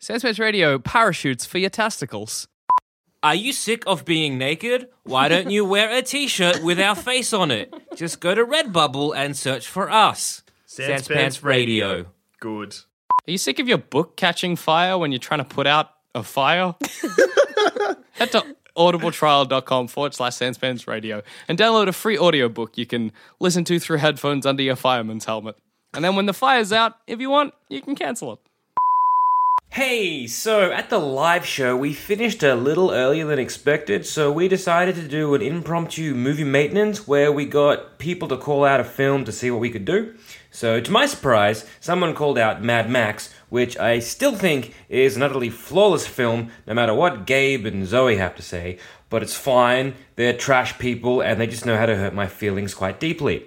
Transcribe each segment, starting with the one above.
Sanspants Radio parachutes for your testicles. Are you sick of being naked? Why don't you wear a t-shirt with our face on it? Just go to Redbubble and search for us. Sanspants Radio. Good. Are you sick of your book catching fire when you're trying to put out a fire? Head to audibletrial.com forward slash Sanspants Radio and download a free audiobook you can listen to through headphones under your fireman's helmet. And then when the fire's out, if you want, you can cancel it. Hey, so at the live show, we finished a little earlier than expected, so we decided to do an impromptu movie maintenance where we got people to call out a film to see what we could do. So, to my surprise, someone called out Mad Max, which I still think is an utterly flawless film, no matter what Gabe and Zoe have to say, but it's fine, they're trash people, and they just know how to hurt my feelings quite deeply.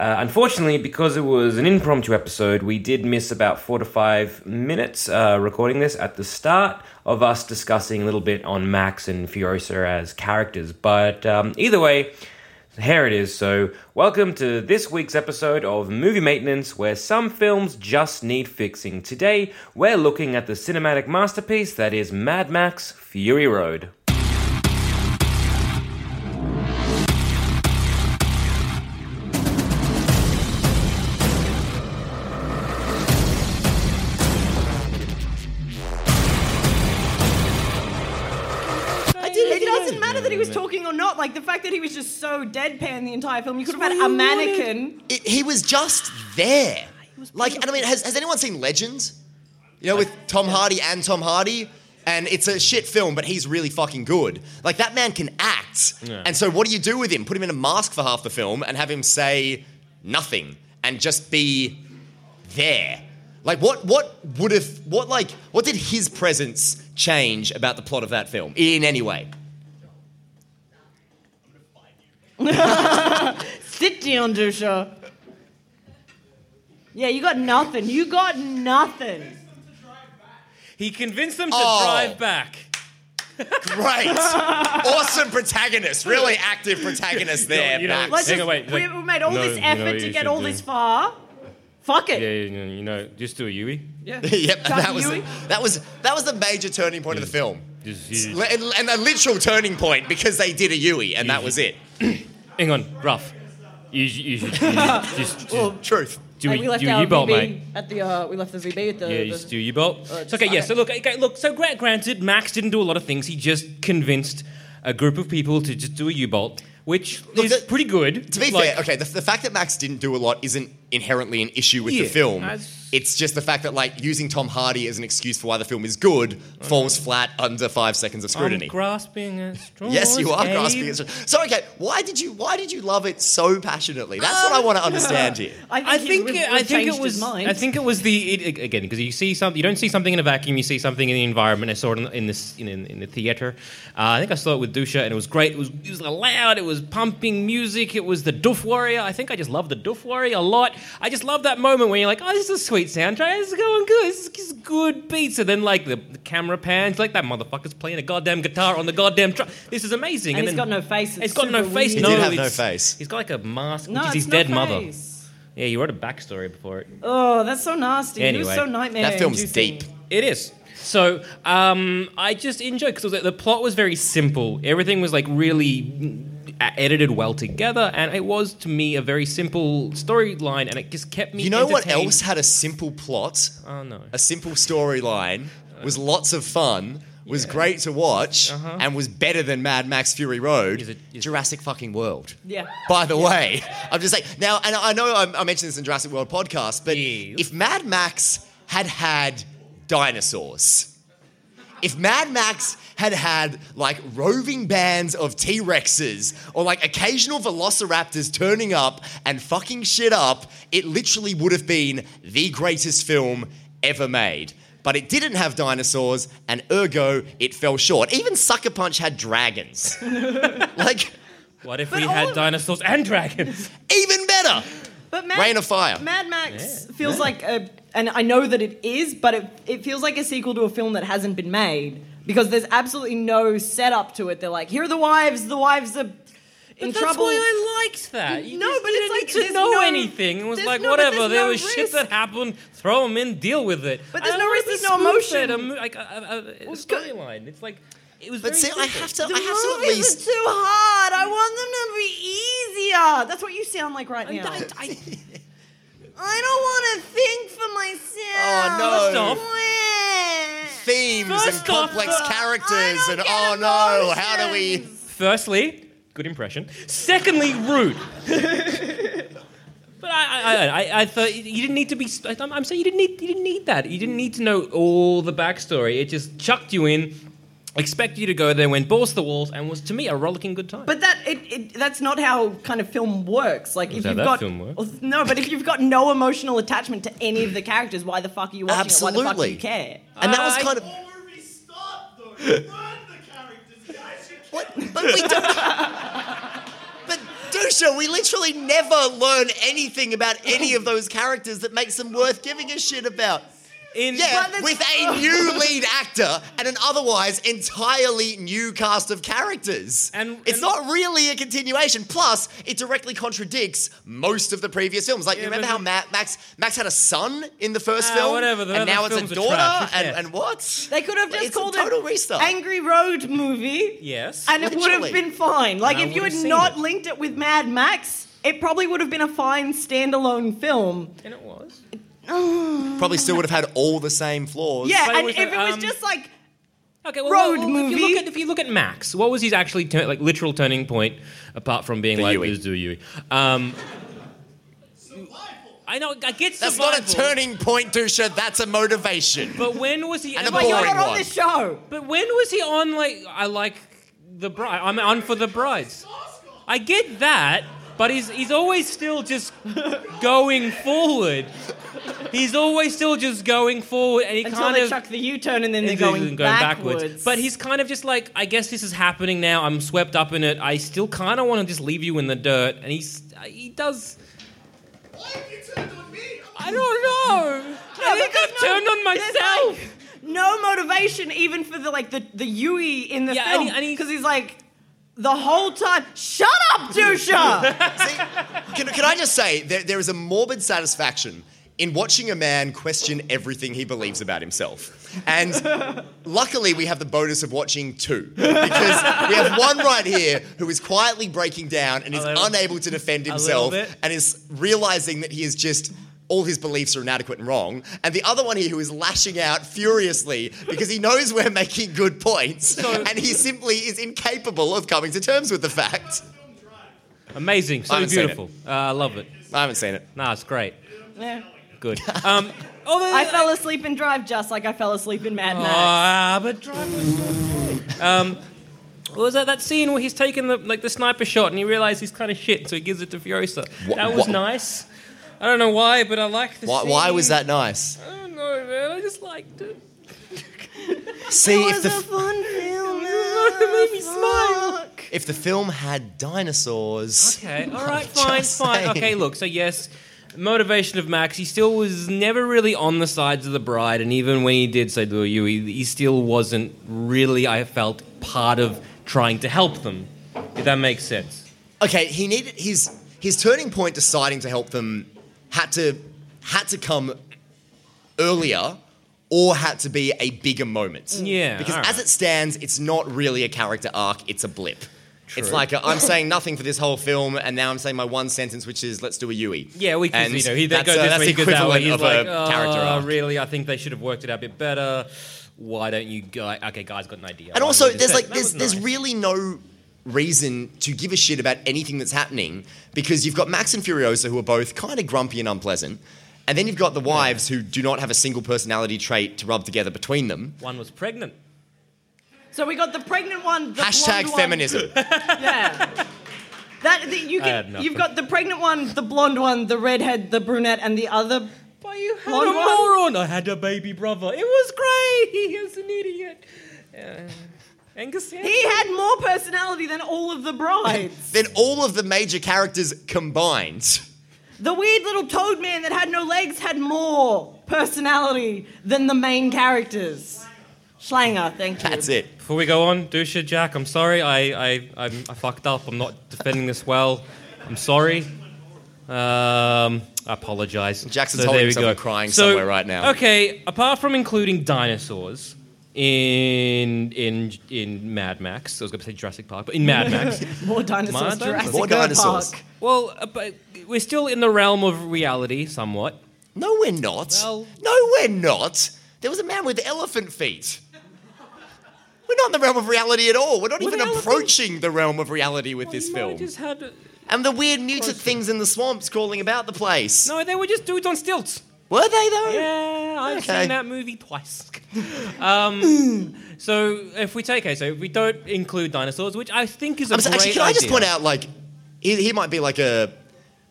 Uh, unfortunately, because it was an impromptu episode, we did miss about four to five minutes uh, recording this at the start of us discussing a little bit on Max and Furiosa as characters. But um, either way, here it is. So, welcome to this week's episode of Movie Maintenance, where some films just need fixing. Today, we're looking at the cinematic masterpiece that is Mad Max Fury Road. Like the fact that he was just so deadpan the entire film. You could have had a mannequin. It, he was just there. Like, and I mean, has, has anyone seen Legends? You know, with Tom Hardy and Tom Hardy? And it's a shit film, but he's really fucking good. Like, that man can act. Yeah. And so, what do you do with him? Put him in a mask for half the film and have him say nothing and just be there. Like, what, what would have, what, like, what did his presence change about the plot of that film in any way? Sit down, Dusha. Yeah, you got nothing. You got nothing. He convinced them to Oh. drive back. Great. awesome protagonist. Really active protagonist there, you know, Max. Let's Hang just, on, wait, we, like- we made all No, this you know effort what to you get should all do? this far. Fuck it. Yeah, you know, you know, just do a Yui. Yeah. yep, that was, Yui? that was that was the major turning point of the film. Just, you- And, and a literal turning point because they did a Yui and that was it. hang on, rough. You, sh- you should you should just, just Truth. do, Hey, a, we left do a our U-bolt, mate. at the. Uh, we left the VB at the. Yeah, the- you just do U-bolt. Uh, okay, yeah. So look, okay, look. So gra- granted, Max didn't do a lot of things. He just convinced a group of people to just do a U-bolt, which Look, is that- pretty good. To be Like, fair, okay, the, the fact that Max didn't do a lot isn't inherently an issue with Yeah, the film. that's- It's just the fact that like using Tom Hardy as an excuse for why the film is good falls flat under five seconds of scrutiny. I'm grasping at straws. Yes, you are Gabe. grasping. at- So okay, why did you why did you love it so passionately? That's what I want to understand here. I he think would- it, I think it was his mind. I think it was the it, again because you see something you don't see something in a vacuum you see something in the environment I saw it in, in this in, in, in the theater uh, I think I saw it with Dusha and it was great it was it was loud it was pumping music it was the Doof Warrior I think I just love the Doof Warrior a lot I just love that moment where you're like oh this is a sweet soundtrack this is going good this is, this is good beats and then like the, the camera pans like that motherfucker's playing a goddamn guitar on the goddamn truck this is amazing And and, he's then, got no face. It's it's got no face weird. no did have no face. he's got like a mask No, which is his it's no dead mother face. yeah, you wrote a backstory before it. Oh, that's so nasty. He was so nightmare. That film's deep. It is. So um, I just enjoyed because the plot was very simple. Everything was like really a- edited well together, and it was to me a very simple storyline, and it just kept me. You know what entertained. else had a simple plot? Oh no. A simple storyline, was lots of fun, was great to watch, and was better than Mad Max Fury Road. Uh-huh. Is it- is- Jurassic fucking World. Yeah. By the way, I'm just saying now, and I know I, I mentioned this in Jurassic World podcast, but Yes. if Mad Max had had dinosaurs, if Mad Max had had like roving bands of T Rexes or like occasional velociraptors turning up and fucking shit up, it literally would have been the greatest film ever made. But it didn't have dinosaurs, and ergo, it fell short. Even Sucker Punch had dragons. like, What if But we had dinosaurs and dragons? even better. But Mad, Rain of Fire. Mad Max feels like a, and I know that it is, but it, it feels like a sequel to a film that hasn't been made because there's absolutely no setup to it. They're like, here are the wives. The wives are in But that's trouble. why I liked that. You No, just but it's didn't like need to know no- anything. It was like no- whatever. There no was shit that happened. Throw them in, deal with it. But there's I no risk, there's no spoon-fed emotion. A, like a, a, a, a storyline. It's like it was. But very see, I have to, the I have to at movies least. are too hard. I want them to be easier. That's what you sound like right now. I, I, I don't want to think for myself. Oh, no. First off, Themes First and complex uh, characters, and oh no, how do we. Firstly, good impression. Secondly, rude. But I, I, I, I, I thought you didn't need to be. I'm, I'm saying you didn't need. You didn't need that. You didn't need to know all the backstory. It just chucked you in, expected you to go there, went balls to the walls, and was to me a rollicking good time. But that it, it that's not how kind of film works. Like if how you've that got film works. No, but if you've got no emotional attachment to any of the characters, why the fuck are you watching it? Why the fuck do you care? And that was I- kind of. What? But we don't. but Dusha, we literally never learn anything about any of those characters that makes them worth giving a shit about. In Yeah, But with a new lead actor and an otherwise entirely new cast of characters. And- it's and- not really a continuation. Plus, it directly contradicts most of the previous films. Like, you remember how Ma- Max Max had a son in the first Ah, film, whatever, the and now it's a daughter, and, and what? They could have just It's a called total it restart. Angry Road movie. Yes. and it would have been fine. Like I if you had not it. linked it with Mad Max, it probably would have been a fine standalone film. and it was. Probably still would have had all the same flaws. Yeah, But it and was if a, it was um, just like Okay, well, Road well, well, If you, movie. look at, if you look at Max, what was his actually tur- like literal turning point, apart from being The like Yui. this do Yui? Um, I know. I get That's not a turning point, Dusha. That's a motivation. But when was he? And a but you're boring not on one. this show. But when was he on? Like I like the bride. I'm on for the brides. I get that, but he's he's always still just going forward. He's always still just going forward, and he Until kind they of chuck the U-turn and then they're He's going, backwards. But he's kind of just like, I guess this is happening now. I'm swept up in it. I still kind of want to just leave you in the dirt. And he's he does. Why have you turned on me? I don't know. I think I've turned on myself. like, no motivation even for the like the the Yui in the Yeah, film and he- because he's like the whole time. Shut up, Dusha. See, can, can I just say, there, there is a morbid satisfaction in watching a man question everything he believes about himself. And luckily, we have the bonus of watching two. Because we have one right here who is quietly breaking down and is little- unable to defend himself and is realizing that he is just. All his beliefs are inadequate and wrong. And the other one here who is lashing out furiously because he knows we're making good points and he simply is incapable of coming to terms with the fact. Amazing, so haven't seen beautiful. Uh, I love it. I haven't seen it. Nah, it's great. Yeah. Good. Um, although I fell asleep in Drive just like I fell asleep in Mad Max. Ah, but Drive was so good. Um, what was that that scene where he's taking the like the sniper shot and he realizes he's kind of shit, so he gives it to Furiosa? Wha- that was wha- nice. I don't know why, but I like the Why, scene. why was that nice? I don't know, man. I just liked it. See, it if was the, a fun film. It made me smile. if the film had dinosaurs. Okay, all right, fine, just fine. saying. Okay, look, so yes, motivation of Max, he still was never really on the sides of the bride, and even when he did say to you, he, he still wasn't really, I felt, part of trying to help them. If that makes sense. Okay, he needed his his turning point deciding to help them had to had to come earlier or had to be a bigger moment. Yeah, Because all as it stands, it's not really a character arc, it's a blip. It's like i I'm saying nothing for this whole film, and now I'm saying my one sentence, which is "Let's do a Yui." Yeah, we can, you know, he that's, go uh, this that's way, the equivalent of like, a character "Oh, arc. really? I think they should have worked it out a bit better. Why don't you go? Okay, guys, got an idea. And also, there's like say it?" That there's was there's nice. really no reason to give a shit about anything that's happening because you've got Max and Furiosa who are both kind of grumpy and unpleasant, and then you've got the wives who do not have a single personality trait to rub together between them. one was pregnant. So we got the pregnant one. The Hashtag blonde one. feminism. Yeah. That the, you can, you've got the pregnant one, the blonde one, the redhead, the brunette, and the other. But you had Blonde a one? moron. I had a baby brother. It was great. He was an idiot. Uh, Angus. Young. He had more personality than all of the brides. then all of the major characters combined. the weird little toad man that had no legs had more personality than the main characters. Schlanger, thank you. That's it. Before we go on, Dusha Jack, I'm sorry. I I I'm, I fucked up. I'm not defending this well. I'm sorry. Um, I apologize. Jackson's So holding there we go. crying So, somewhere right now. Okay, apart from including dinosaurs in in in Mad Max, I was going to say Jurassic Park, but in Mad Max, More dinosaurs. More Jurassic More Park. dinosaurs. well, uh, but we're still in the realm of reality somewhat. No, we're not. Well- no, we're not. There was a man with elephant feet. We're not in the realm of reality at all. We're not Were even the elephant- approaching the realm of reality with this You might have film. just had a- And the weird mutant things in the swamps crawling about the place. no, they were just dudes on stilts. Were they though? Yeah, I've Okay. seen that movie twice. um, so if we take, okay, so if we don't include dinosaurs, which I think is a I'm so- great actually, can I just idea. point out, like, he, here might be like a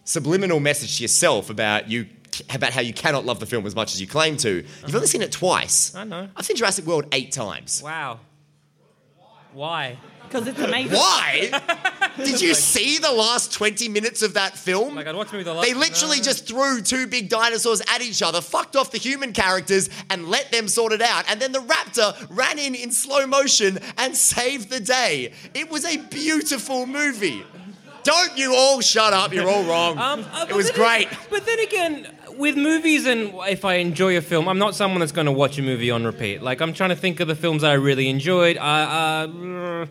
subliminal message to yourself about you about how you cannot love the film as much as you claim to. You've only seen it twice. I know. I've seen Jurassic World eight times. Wow. Why? Because it's amazing. Why? Did you see the last 20 minutes of that film? Like I'd watch movie the last. They literally No. just threw two big dinosaurs at each other, fucked off the human characters, and let them sort it out. And then the raptor ran in in slow motion and saved the day. It was a beautiful movie. Don't you all shut up, you're all wrong. Um, uh, it was then- great. But then again, with movies and if I enjoy a film, I'm not someone that's going to watch a movie on repeat. Like I'm trying to think of the films that I really enjoyed. Uh, uh,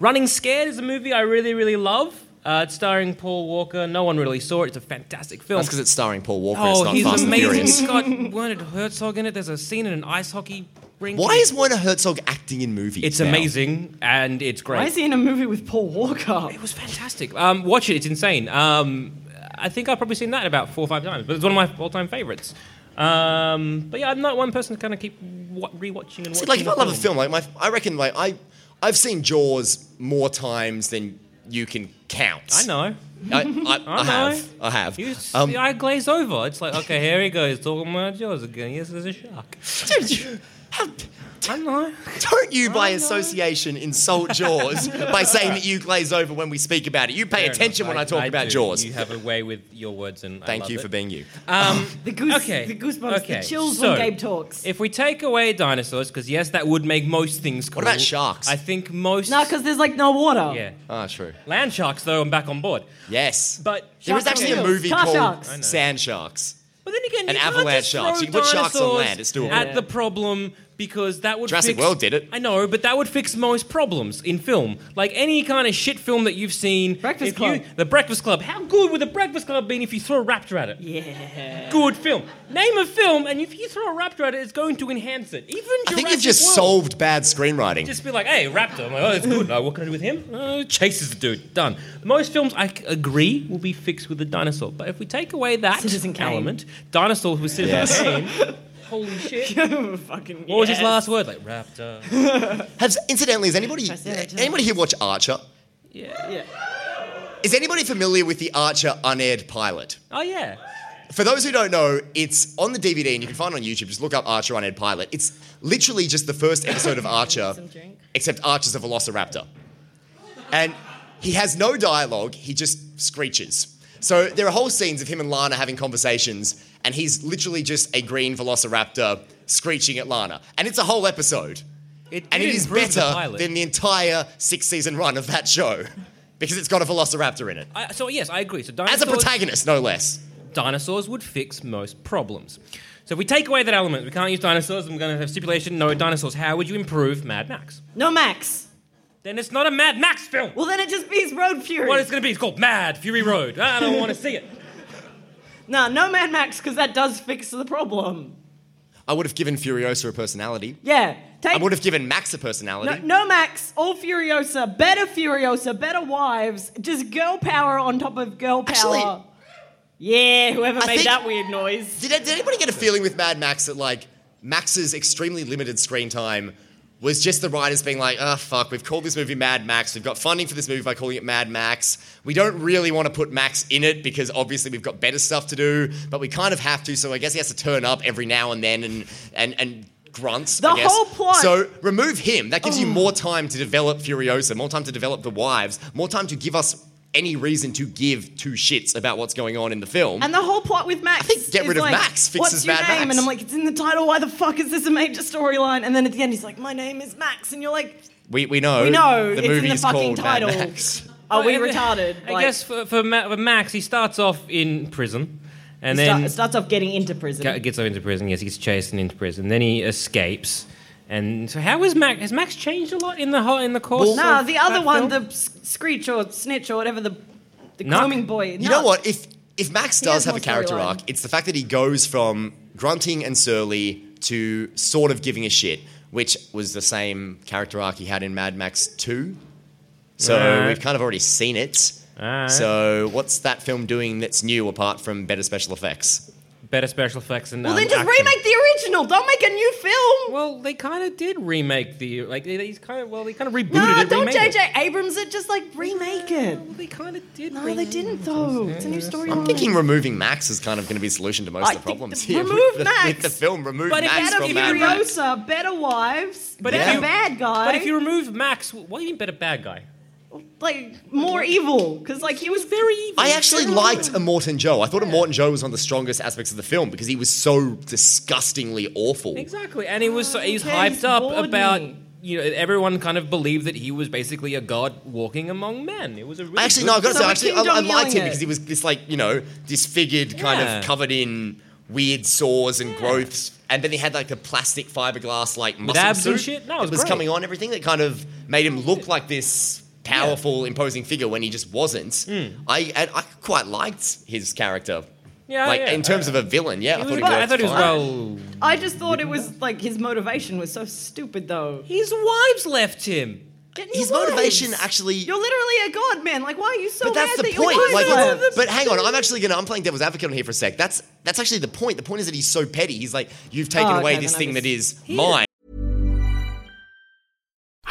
Running Scared is a movie I really, really love. Uh, it's starring Paul Walker. No one really saw it. It's a fantastic film. That's because it's starring Paul Walker, oh, it's not he's Fast amazing. Furious. It's got Werner Herzog in it. There's a scene in an ice hockey rink. Why is Werner Herzog acting in movies? It's now? amazing and it's great. Why is he in a movie with Paul Walker? It was fantastic. Um, watch it; it's insane. Um, I think I've probably seen that about four or five times, but it's one of my all-time favorites. Um, but yeah, I'm not one person to kind of keep wa- rewatching and watching. Like if I love a film, like my, I reckon, like I, I've seen Jaws more times than you can count. I know. I, I, I, I know. have. I have. You Um, eye glaze over. It's like, okay, here he goes, talking about Jaws again. Yes, there's a shark. dude, how, I know. don't you, by know. association, insult Jaws by saying that you glaze over when we speak about it? You pay Fair attention enough. when I talk about do. Jaws. You have a way with your words, and I Thank love you it. for being you. Um, The goose, okay. the goosebumps, okay. the chills so, when Gabe talks. If we take away dinosaurs, because yes, that would make most things cool. What about sharks? I think most. no, because there's like no water. Yeah. Ah, true. Land sharks, though, I'm back on board. Yes. But there is Sharks actually a movie Car called sharks. Sand Sharks. But then again, And you can't avalanche just sharks. You put sharks on land, it's doable. At Yeah. the problem because that would Jurassic fix, World did it. I know, but that would fix most problems in film. Like any kind of shit film that you've seen. Breakfast if you- Club. the Breakfast Club. How good would the Breakfast Club been if you throw a raptor at it? Yeah. Good film. Name a film, and if you throw a raptor at it, it's going to enhance it. Even Jurassic I think you've just World. solved bad screenwriting. Just be like, hey, raptor. I'm like, oh, that's good. Uh, what can I do with him? Uh, chases the dude. Done. Most films, I agree, will be fixed with a dinosaur. But if we take away that Citizen Kane. element, dinosaurs with Citizen Yes. Kane, holy shit. Fucking. What was his yes. last word? Like, raptor. Has incidentally, has anybody anybody here watch Archer? Yeah. Yeah. Is anybody familiar with the Archer unaired pilot? Oh, yeah. For those who don't know, it's on the DVD and you can find it on YouTube. Just look up Archer unaired pilot. It's literally just the first episode of Archer, Some drink. except Archer's a velociraptor. And he has no dialogue, he just screeches. So there are whole scenes of him and Lana having conversations, and he's literally just a green velociraptor screeching at Lana. And it's a whole episode. It And it is improve the better than the entire six season run of that show. Because it's got a velociraptor in it. I, so, yes, I agree. So, As a protagonist, no less. dinosaurs would fix most problems. So, if we take away that element, we can't use dinosaurs. I'm going to have stipulation no dinosaurs. How would you improve Mad Max? No Max. Then it's not a Mad Max film. Well, then it just be Road Fury. What it's going to be? It's called Mad Fury Road. I don't want to see it. No, no Mad Max, because that does fix the problem. I would have given Furiosa a personality. Yeah, Take, I would have given Max a personality. no, no Max, all Furiosa, better Furiosa, better wives, just girl power on top of girl power. Actually- yeah, whoever I made think- that weird noise. Did, did anybody get a feeling with Mad Max that like Max's extremely limited screen time was just the writers being like, oh fuck, we've called this movie Mad Max. We've got funding for this movie by calling it Mad Max. We don't really want to put Max in it because obviously we've got better stuff to do, but we kind of have to. So I guess he has to turn up every now and then and and and grunts. The I guess. whole plot- So remove him. That gives you oh. more time to develop Furiosa, more time to develop the wives, more time to give us any reason to give two shits about what's going on in the film. And the whole plot with Max. think get is rid of like, Max fixes What's your Mad name? Max. And I'm like, it's in the title. Why the fuck is this a major storyline? And then at the end, he's like, my name is Max, and you're like, we, we know. we know the it's in movie the is fucking called title. Mad Max. Are we retarded? I Like, guess for, for, Ma- for Max, he starts off in prison. And he then start- starts off getting into prison. Gets off into prison. Yes, he gets chased and into prison. Then he escapes. And so, how is Max? Has Max changed a lot in the whole in the course? Nah, of the other that one, film? the s- Screech or Snitch or whatever the the Nuck. grooming boy. You know what? If if Max He does has have a more character storyline. arc, it's the fact that he goes from grunting and surly to sort of giving a shit, which was the same character arc he had in Mad Max 2. So Alright. we've kind of already seen it. Alright. So what's that film doing that's new apart from better special effects? Better special effects and Well, um, then just action. remake the original. Don't make a new film. Well, they kind of did remake the like. They, he's kind of well, they kind of rebooted No, it. don't remade JJ Abrams it. Just like remake it. Well, they kind of did. No, they didn't though. It's a new story. I'm thinking removing Max is kind of going to be a solution to most I of the problems the- here. remove with the, Max. With the film, remove But if Max you- better from Mad Furiosa, better wives, But better if you- bad guy. But if you remove Max, what do you mean better bad guy? Like more evil, because like he was Very evil. I actually liked Immortan Joe. I thought Immortan Joe was one of the strongest aspects of the film because he was so disgustingly awful. Exactly, and he was so, he's Okay, hyped he's up bored about. me. You know, everyone kind of believed that he was basically a god walking among men. It was a really I actually, good no, I've got to So say, we're actually, I, I Jong-iling liked him it. because he was this, like, you know, disfigured, kind Yeah. of covered in weird sores and growths. And then he had like a plastic fiberglass, like muscle abs suit and shit? No it was that was great. coming on, everything that kind of made him look like this powerful, imposing figure when he just wasn't. Hmm. I and I quite liked his character. Yeah, like yeah. in terms of a villain, yeah, I thought was- he I thought he was fine. well. I just thought it was like his motivation was so stupid though. His wives left him. Get your His wives. motivation actually You're literally a god, man. Like, why are you so But that's mad the that point. wives Like, left? but hang on, I'm actually gonna. I'm playing devil's advocate on here for a sec. That's that's actually the point. The point is that he's so petty. He's like, you've taken Oh, away this thing that mis- is mine.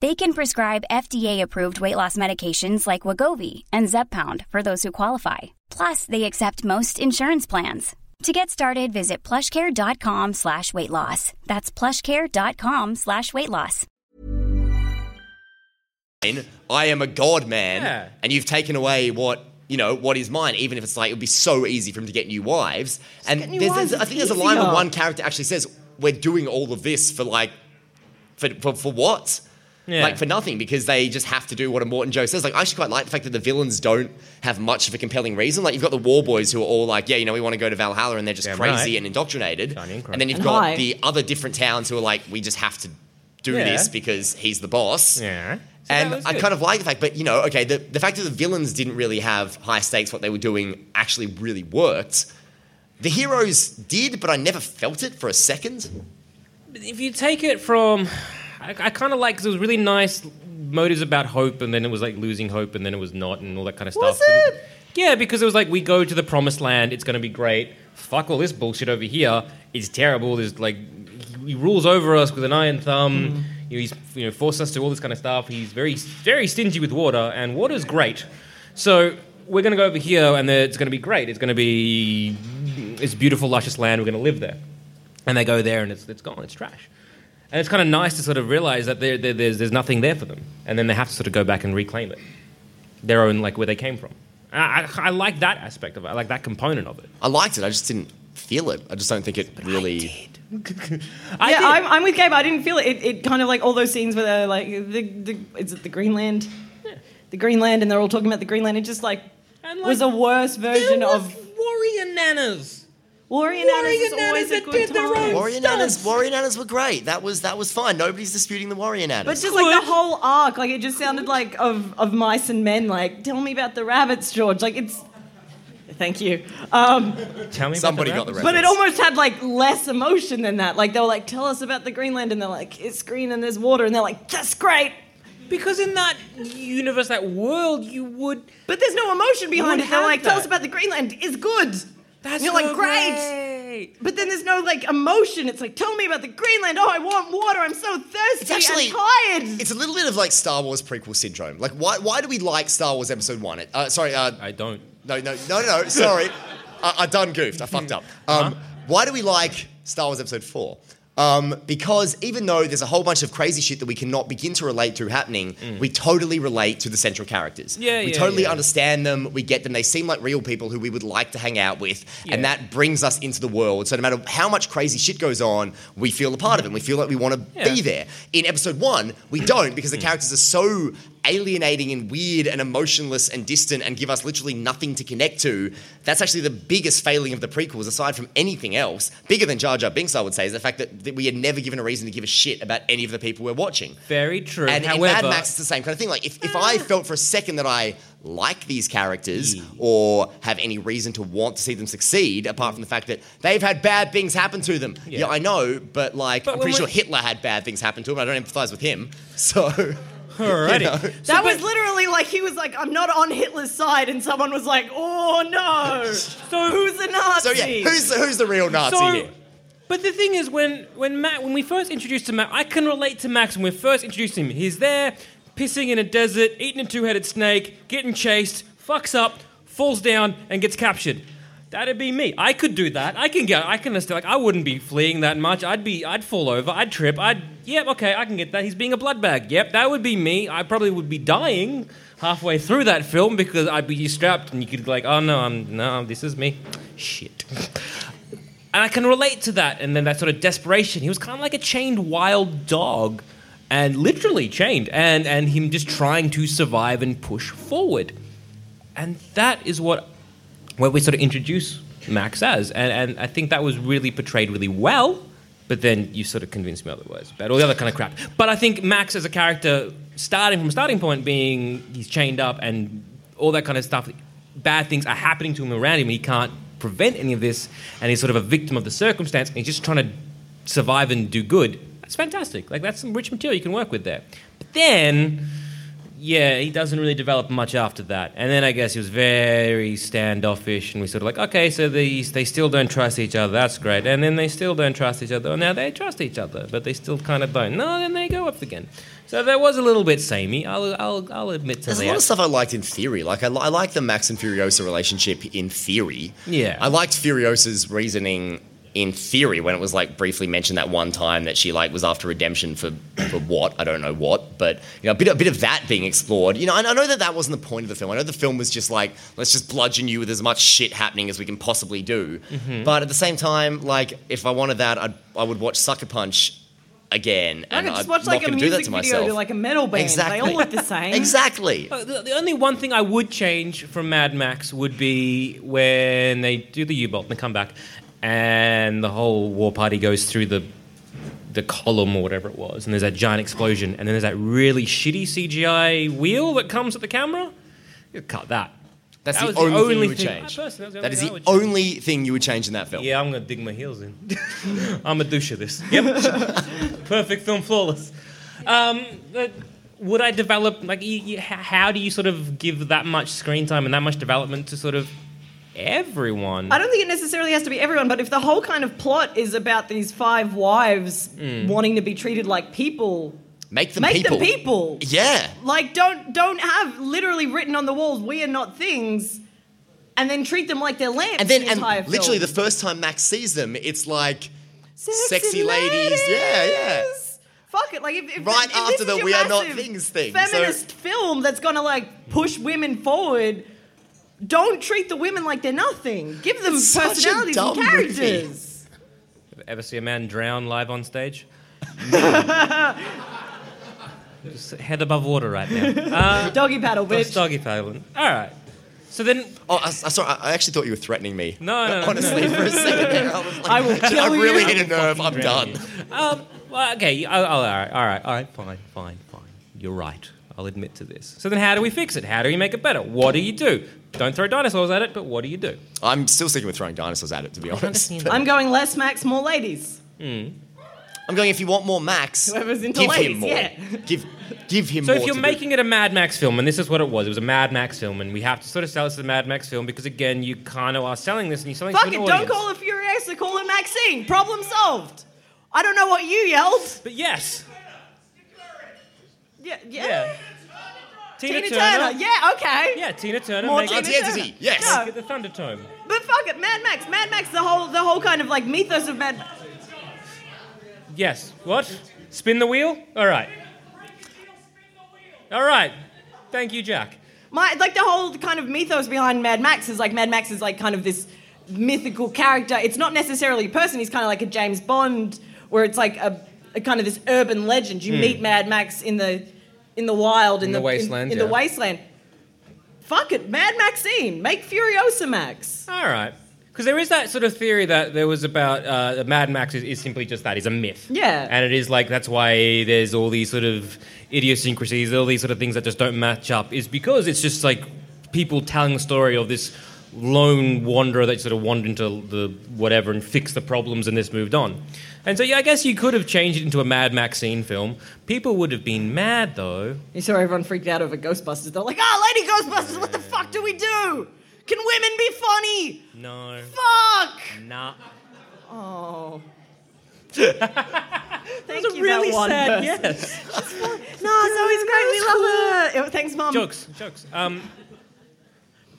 They can prescribe FDA-approved weight loss medications like Wegovy and Zepbound for those who qualify. Plus, they accept most insurance plans. To get started, visit plushcare.com slash weight loss. That's plushcare.com slash weight loss. I am a god man, Yeah. and you've taken away what you know what is mine. Even if it's like it would be so easy for him to get new wives. And new there's, wives, there's- I it's think there's a line where one character actually says, "We're doing all of this for like, for for, for what?" Yeah. Like for nothing because they just have to do what Immortan Joe says. Like I actually quite like the fact that the villains don't have much of a compelling reason. Like you've got the war boys who are all like, yeah, you know, we want to go to Valhalla and they're just Damn crazy right. and indoctrinated. Shiny and And then you've And got high. the other different towns who are like, we just have to do Yeah. this because he's the boss. Yeah. So And I kind of like the fact, but you know, okay, the, the fact that the villains didn't really have high stakes, what they were doing actually really worked. The heroes did, but I never felt it for a second. if you take it from, I, I kind of like because it was really nice motives about hope, and then it was like losing hope, and then it was not, and all that kind of Was stuff. And- it? yeah, because it was like we go to the promised land, it's going to be great. Fuck all this bullshit over here. It's terrible. There's like he, he rules over us with an iron thumb. Mm-hmm. You know, he's you know forced us to all this kind of stuff. He's very very stingy with water, and water's great. So we're going to go over here, and it's going to be great. It's going to be it's beautiful, luscious land. We're going to live there and they go there and it's, it's gone, it's trash. And it's kind of nice to sort of realize that there, there, there's, there's nothing there for them. And then they have to sort of go back and reclaim it, their own, like where they came from. I, I, I like that aspect of it, I like that component of it. I liked it, I just didn't feel it. I just don't think it really. I yeah, did. I'm, I'm with Gabe. I didn't feel it. it. It kind of like all those scenes where they're like, the, the is it the Greenland? The Greenland, and they're all talking about the Greenland. It just like, And, was a worse version was of warrior nanas. Warrior Nanas. Warrior is always a that good did their time. own Warrior Stunts. Nanas, Warrior Nanas were great. That was that was fine. Nobody's disputing the Warrior Nanas. But just like the whole arc, like it just sounded like of of mice and men. Like, tell me about the rabbits, George. Like it's. Thank you. Um, Tell me Somebody about got the rabbits. but it almost had like less emotion than that. Like they were like, "Tell us about the Greenland," and they're like, "It's green and there's water," and they're like, "That's great." Because in that universe, that world, you would. But there's no emotion behind would it. They're have like, "Tell us about the Greenland. It's good." That's And you're like, "Great." great. But then there's no like emotion. It's like, "Tell me about the Greenland. Oh, I want water. I'm so thirsty It's actually and tired." It's a little bit of like Star Wars prequel syndrome. Like, why why do we like Star Wars Episode One? Uh, sorry, uh, I don't. no, no, no, no, no. Sorry, I, I done goofed. I fucked up. Um, Why do we like Star Wars Episode Four? Um, because even though there's a whole bunch of crazy shit that we cannot begin to relate to happening, we totally relate to the central characters. Yeah, we yeah, totally yeah. understand them. We get them. They seem like real people who we would like to hang out with, Yeah. and that brings us into the world. So no matter how much crazy shit goes on, we feel a part of it. and We feel like we want to be there. In Episode One, we don't because the characters are so alienating and weird and emotionless and distant and give us literally nothing to connect to. That's actually the biggest failing of the prequels, aside from anything else. Bigger than Jar Jar Binks, I would say, is the fact that, that we are never given a reason to give a shit about any of the people we're watching. Very true. And in Mad Max, it's the same kind of thing. Like, if, if I ah. felt for a second that I like these characters or have any reason to want to see them succeed, apart from the fact that they've had bad things happen to them. Yeah, Yeah. I know, but like, But I'm pretty sure Hitler had bad things happen to him. I don't empathize with him. So. Alrighty. you know. That was literally like he was like, I'm not on Hitler's side, and someone was like, Oh no! So who's the Nazi? So, yeah, who's the, who's the real Nazi So, here? but the thing is, when when Matt, when we first introduced to Matt, I can relate to Max when we first introduced him. He's there, pissing in a desert, eating a two-headed snake, getting chased, fucks up, falls down, and gets captured. That'd be me. I could do that. I can get. I can understand. Like I wouldn't be fleeing that much. I'd be. I'd fall over. I'd trip. I'd. Yep. Okay. I can get that. He's being a blood bag. Yep. That would be me. I probably would be dying halfway through that film because I'd be strapped and you could be like, oh no, I'm no, this is me. Shit. And I can relate to that. And then that sort of desperation. He was kind of like a chained wild dog, and literally chained, and and him just trying to survive and push forward. And that is what what we sort of introduce Max as. And and I think that was really portrayed really well. But then you sort of convinced me otherwise about all the other kind of crap. But I think Max as a character, starting from a starting point being he's chained up and all that kind of stuff, bad things are happening to him around him. He can't prevent any of this, and he's sort of a victim of the circumstance. And he's just trying to survive and do good. That's fantastic. Like that's some rich material you can work with there. But then yeah, he doesn't really develop much after that. And then I guess he was very standoffish, and we sort of like, okay, so they they still don't trust each other. That's great. And then they still don't trust each other. Now they trust each other, but they still kind of don't. No, then they go up again. So there was a little bit samey. I'll I'll, I'll admit to that. There's a lot of stuff I liked in theory. Like I, I like the Max and Furiosa relationship in theory. Yeah. I liked Furiosa's reasoning in theory when it was like briefly mentioned that one time that she like was after redemption for for what I don't know what, but you know a bit a bit of that being explored. You know, I, I know that that wasn't the point of the film. I know the film was just like let's just bludgeon you with as much shit happening as we can possibly do. Mm-hmm. But at the same time, like if I wanted that, I'd, I would watch Sucker Punch again, I and could just watch like a do that music to video myself. to like a metal band. Exactly. They all look the same. exactly. The, the only one thing I would change from Mad Max would be when they do the U-bolt and they come back, and the whole war party goes through the the column or whatever it was, and there's that giant explosion, and then there's that really shitty CGI wheel that comes at the camera. You cut that. That's That the was only, thing you would thing- change. Personally, that That was the the only thing only thing you would change in that film. Yeah, I'm gonna dig my heels in. I'm a douche of this. Yep, perfect film, flawless. Um, but would I develop like? How do you sort of give that much screen time and that much development to sort of everyone? I don't think it necessarily has to be everyone, but if the whole kind of plot is about these five wives Hmm. wanting to be treated like people, Make them make people. them people. Yeah. Like don't don't have literally written on the walls "We are not things," and then treat them like they're lamps. And then, the entire and literally, the first time Max sees them, it's like Sexy sexy ladies. Yeah, yeah. Fuck it, like if, if Right if after this is the your "We are not massive things" thing, so- feminist film that's gonna like push women forward. Don't treat the women like they're nothing. Give them It's such a personalities and dumb characters. Ever see a man drown live on stage? Just head above water right now. Uh, Doggy paddle, bitch. doggy paddling. All right. So then, Oh, I, I, sorry. I I actually thought you were threatening me. No, no, no, Honestly, no. for a second there, I was like, I will I really you. hit a nerve. I'm done. Um, well, okay, oh, all right, all right, all right, fine, fine, fine. You're right. I'll admit to this. So then, how do we fix it? How do we make it better? What do you do? Don't throw dinosaurs at it, but what do you do? I'm still sticking with throwing dinosaurs at it, to be honest. I'm going less Max, more ladies. I'm going. If you want more Max, Whoever's into give ladies, him more. yeah. Give, give him So more. if you're to do. making it a Mad Max film, and this is what it was, it was a Mad Max film, and we have to sort of sell this as a Mad Max film because again, you kind of are selling this, and you're selling Fuck to it, an don't audience. call it Furiosa, call it Maxine. Problem solved. I don't know what you yelled. But yes, Yeah, yeah. yeah. Tina, Tina Turner. Turner. Yeah, okay. Yeah, Tina Turner. More make Tina it- Auntie Entity, yes. No. Get the Thunderdome. But fuck it, Mad Max. Mad Max, the whole the whole kind of like mythos of Mad Max. Yes. What? Spin the wheel? All right. All right. Thank you, Jack. My like the whole kind of mythos behind Mad Max is like Mad Max is like kind of this mythical character. It's not necessarily a person. He's kind of like a James Bond, where it's like a, a kind of this urban legend. You hmm. meet Mad Max in the in the wild in. In the wasteland, in, yeah. the wasteland. Fuck it, Mad Maxine, make Furiosa Max. All right. Because there is that sort of theory that there was about uh, Mad Max is, is simply just that, is a myth. Yeah. And it is like, that's why there's all these sort of idiosyncrasies, all these sort of things that just don't match up, is because it's just like people telling the story of this lone wanderer that sort of wandered into the whatever and fixed the problems and this moved on. And so, yeah, I guess you could have changed it into a Mad Maxine film. People would have been mad, though. You saw everyone freaked out over Ghostbusters. They're like, "Ah, Lady Ghostbusters, what the fuck do we do? Can women be funny? No. Fuck!" Nah. Oh. Thank That's a really that sad person. yes. No, Zoe's great. We love her. Oh, Thanks, mum. jokes, jokes. Um,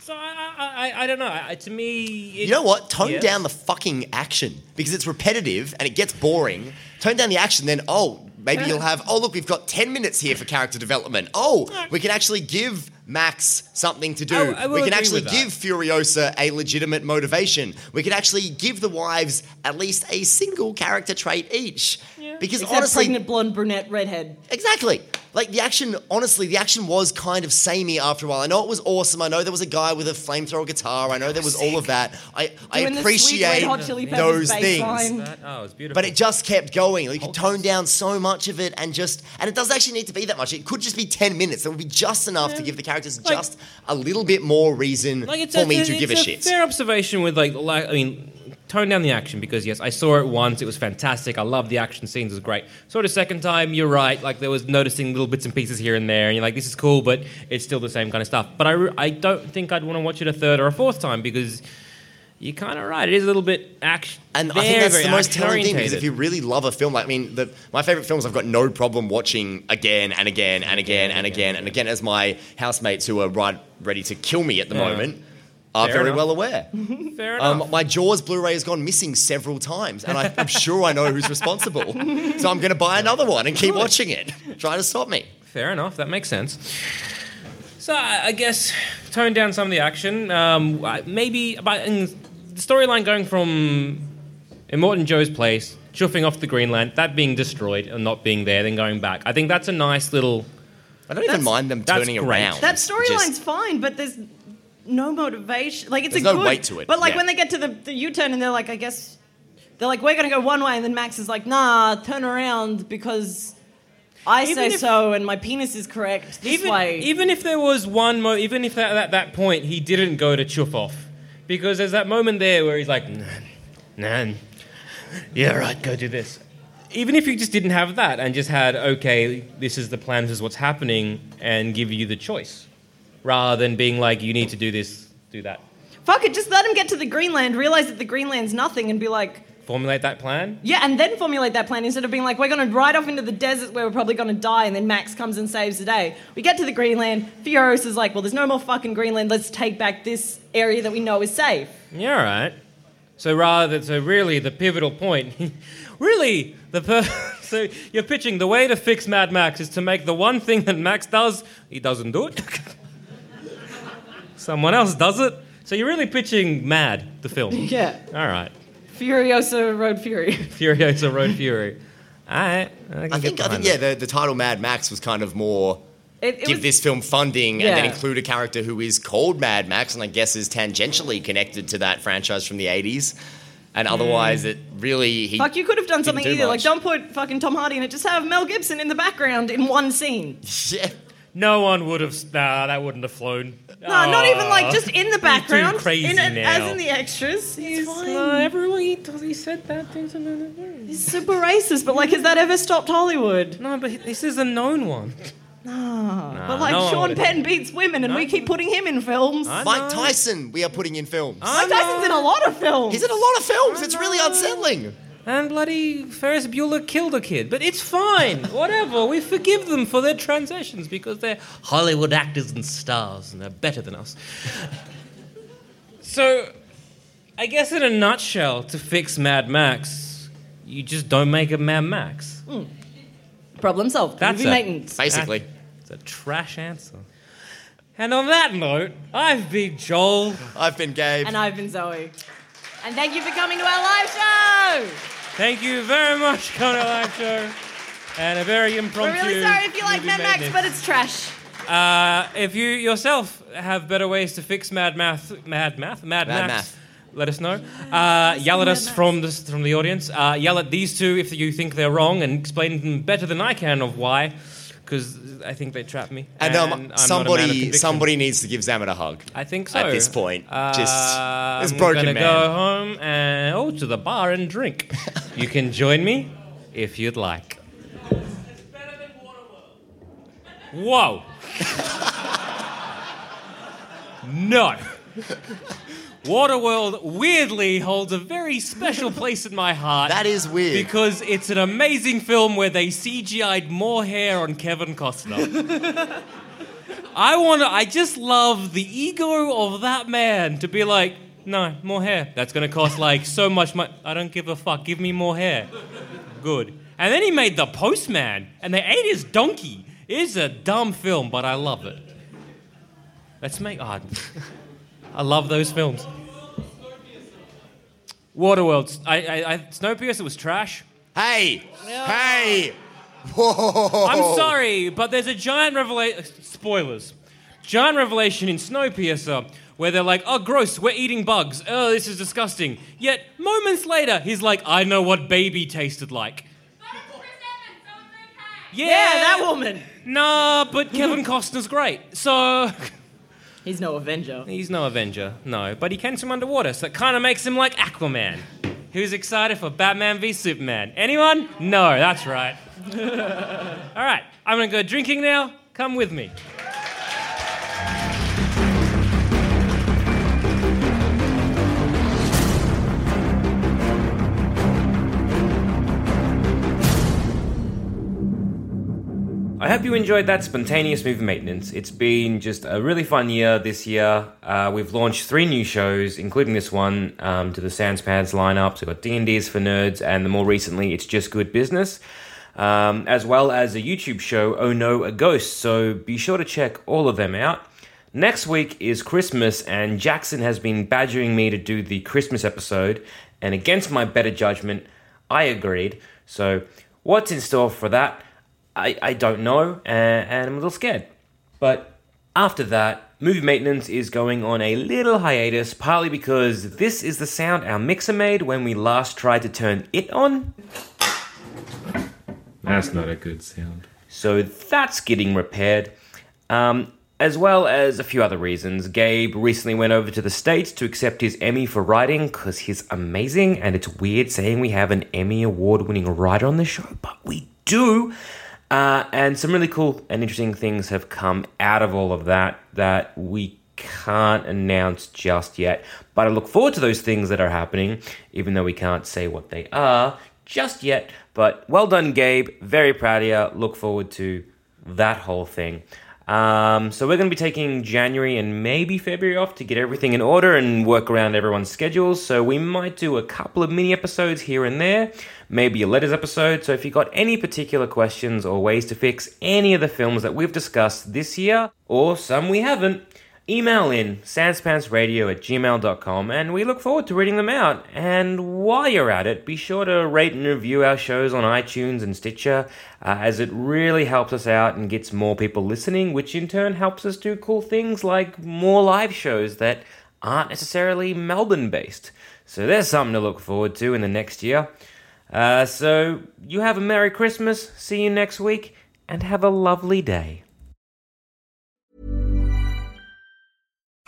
so I, I, I, I don't know. I, to me, it, You know what? Tone down the fucking action because it's repetitive and it gets boring. Tone down the action, then oh, maybe you'll have oh look, we've got ten minutes here for character development. Oh, we can actually give Max something to do. I- I we can actually give Furiosa a legitimate motivation. We can actually give the wives at least a single character trait each. Because Except honestly, pregnant blonde brunette redhead. Exactly. Like the action, honestly, the action was kind of samey after a while. I know it was awesome. I know there was a guy with a flamethrower guitar. I know there was all of that. I, I Doing the sweet appreciate Red Hot Chili Peppers those bass things. line. That, oh, it's beautiful. But it just kept going. Like, you could tone down so much of it and just, and it doesn't actually need to be that much. It could just be 10 minutes. It would be just enough to give the characters Like- just a little bit more reason like it's for a, me it's to give a a shit. Fair observation with like, like I mean, tone down the action because yes, I saw it once. It was fantastic. I love the action scenes. It was great. Saw it a second time. You're right. Like there was noticing little bits and pieces here and there, and you're like, this is cool, but it's still the same kind of stuff. But I, re- I don't think I'd want to watch it a third or a fourth time because. You're kind of right. It is a little bit action. And very, I think that's the most telling thing because if you really love a film, like I mean, the, my favorite films I've got no problem watching again and again and again and again and again, as my housemates who are right ready to kill me at the Yeah. moment are Fair very enough. well aware. Fair enough. Um, my Jaws Blu-ray has gone missing several times, and I, I'm sure I know who's responsible. So I'm going to buy another one and keep watching it. Try to stop me. Fair enough. That makes sense. So I, I guess tone down some of the action. Um, I- maybe about in the storyline going from Immortan Joe's place chuffing off the Greenland, that being destroyed and not being there, then going back. I think that's a nice little. I don't even mind them that's turning great. around. That Just- storyline's fine, but there's no motivation. Like it's There's a no good, weight to it, But like yeah. when they get to the, the U-turn and they're like, I guess they're like, we're gonna go one way, and then Max is like, Nah, turn around because I Even say if- so, and my penis is correct this even, way. even if there was one mo, even if at that, that point he didn't go to chuff off, because there's that moment there where he's like, Nan, Nan, yeah, right, go do this. Even if you just didn't have that and just had, okay, this is the plan, this is what's happening, and give you the choice, rather than being like, you need to do this, do that. Fuck it, just let him get to the Greenland, realize that the Greenland's nothing, and be like, Formulate that plan. yeah, and then formulate that plan instead of being like, we're gonna ride off into the desert where we're probably gonna die, and then Max comes and saves the day. We get to the Greenland, Furiosa is like, well, there's no more fucking Greenland, let's take back this area that we know is safe. Yeah, all right. So rather, so really, the pivotal point, really, the per- so you're pitching the way to fix Mad Max is to make the one thing that Max does, he doesn't do it. Someone else does it. So you're really pitching Mad, the film. Yeah. All right. Furiosa Road Fury. Furiosa Road Fury. All right. I, I think, I think, yeah, the, the title Mad Max was kind of more It, it give was- this film funding and then include a character who is called Mad Max and I guess is tangentially connected to that franchise from the 80s. And hmm. otherwise, it really. He Fuck, you could have done didn't something do either. Like, don't put fucking Tom Hardy in it. Just have Mel Gibson in the background in one scene. Yeah. No one would have. Nah, that wouldn't have flown. No, not even like just in the background. crazy in it, now. As in the extras. He's uh, fine. No, everyone he does. He said that. He's super racist, but like, has that ever stopped Hollywood? No, but this is a known one. but like, no one Sean would- Penn beats women, and we keep putting him in films. I Mike know. Tyson, we are putting in films. Mike Tyson's in a lot of films. He's in a lot of films. It's really unsettling. And bloody Ferris Bueller killed a kid. But it's fine. Whatever. We forgive them for their transgressions because they're Hollywood actors and stars and they're better than us. so, I guess in a nutshell, to fix Mad Max, you just don't make a Mad Max. Hmm. Problem solved. That's Movie a- maintenance. Basically. It's a trash answer. And on that note, I've been Joel. I've been Gabe. And I've been Zoe. And thank you for coming to our live show. Thank you very much, for coming live show. And a very impromptu. We're really sorry if you like movie Mad Max, but it's trash. Uh, if you yourself have better ways to fix Mad Math, Mad Math, Mad, Mad Max, Math. let us know. Uh, yell at us from the from the audience. Uh, yell at these two if you think they're wrong, and explain them better than I can of why, because I think they trapped me. And um, I'm not a man of somebody somebody needs to give Zamet a hug. I think so. At this point, just Uh, this I'm broken gonna man. go home and oh to the bar and drink. you can join me if you'd like. Whoa. no. Waterworld weirdly holds a very special place in my heart. That is weird. Because it's an amazing film where they CGI'd more hair on Kevin Costner. I want to, I just love the ego of that man to be like, no, more hair. That's going to cost like so much money. I don't give a fuck. Give me more hair. Good. And then he made The Postman, and they ate his donkey. It's a dumb film, but I love it. Let's make. Oh, I love those films. Waterworld. I, I, I, Snowpiercer was trash. Hey, hey, whoa! I'm sorry, but there's a giant revelation. Spoilers. Giant revelation in Snowpiercer where they're like, oh, gross, we're eating bugs. Oh, this is disgusting. Yet, moments later, he's like, I know what baby tasted like. Yeah, Yeah, that woman. Nah, but Kevin Costner's great. So. He's no Avenger. He's no Avenger, no. But he can swim underwater, so it kind of makes him like Aquaman. Who's excited for Batman v Superman? Anyone? No, that's right. All right, I'm gonna go drinking now. Come with me. I hope you enjoyed that spontaneous movie maintenance. It's been just a really fun year this year. Uh, we've launched three new shows, including this one, um, to the Sanspants lineup. So we've got D&D's for Nerds, and the more recently, It's Just Good Business, um, as well as a YouTube show, Oh No, A Ghost. So be sure to check all of them out. Next week is Christmas, and Jackson has been badgering me to do the Christmas episode, and against my better judgment, I agreed. So, what's in store for that? I, I don't know, and, and I'm a little scared. But after that, movie maintenance is going on a little hiatus, partly because this is the sound our mixer made when we last tried to turn it on. That's not a good sound. So that's getting repaired. Um, as well as a few other reasons. Gabe recently went over to the States to accept his Emmy for writing because he's amazing, and it's weird saying we have an Emmy award winning writer on the show, but we do. Uh, and some really cool and interesting things have come out of all of that that we can't announce just yet. But I look forward to those things that are happening, even though we can't say what they are just yet. But well done, Gabe. Very proud of you. Look forward to that whole thing. Um, so we're going to be taking January and maybe February off to get everything in order and work around everyone's schedules. So we might do a couple of mini episodes here and there, maybe a letters episode. So if you've got any particular questions or ways to fix any of the films that we've discussed this year, or some we haven't, email in sanspantsradio at gmail.com and we look forward to reading them out. And while you're at it, be sure to rate and review our shows on iTunes and Stitcher, uh, as it really helps us out and gets more people listening, which in turn helps us do cool things like more live shows that aren't necessarily Melbourne based. So there's something to look forward to in the next year. Uh, so you have a Merry Christmas, see you next week, and have a lovely day.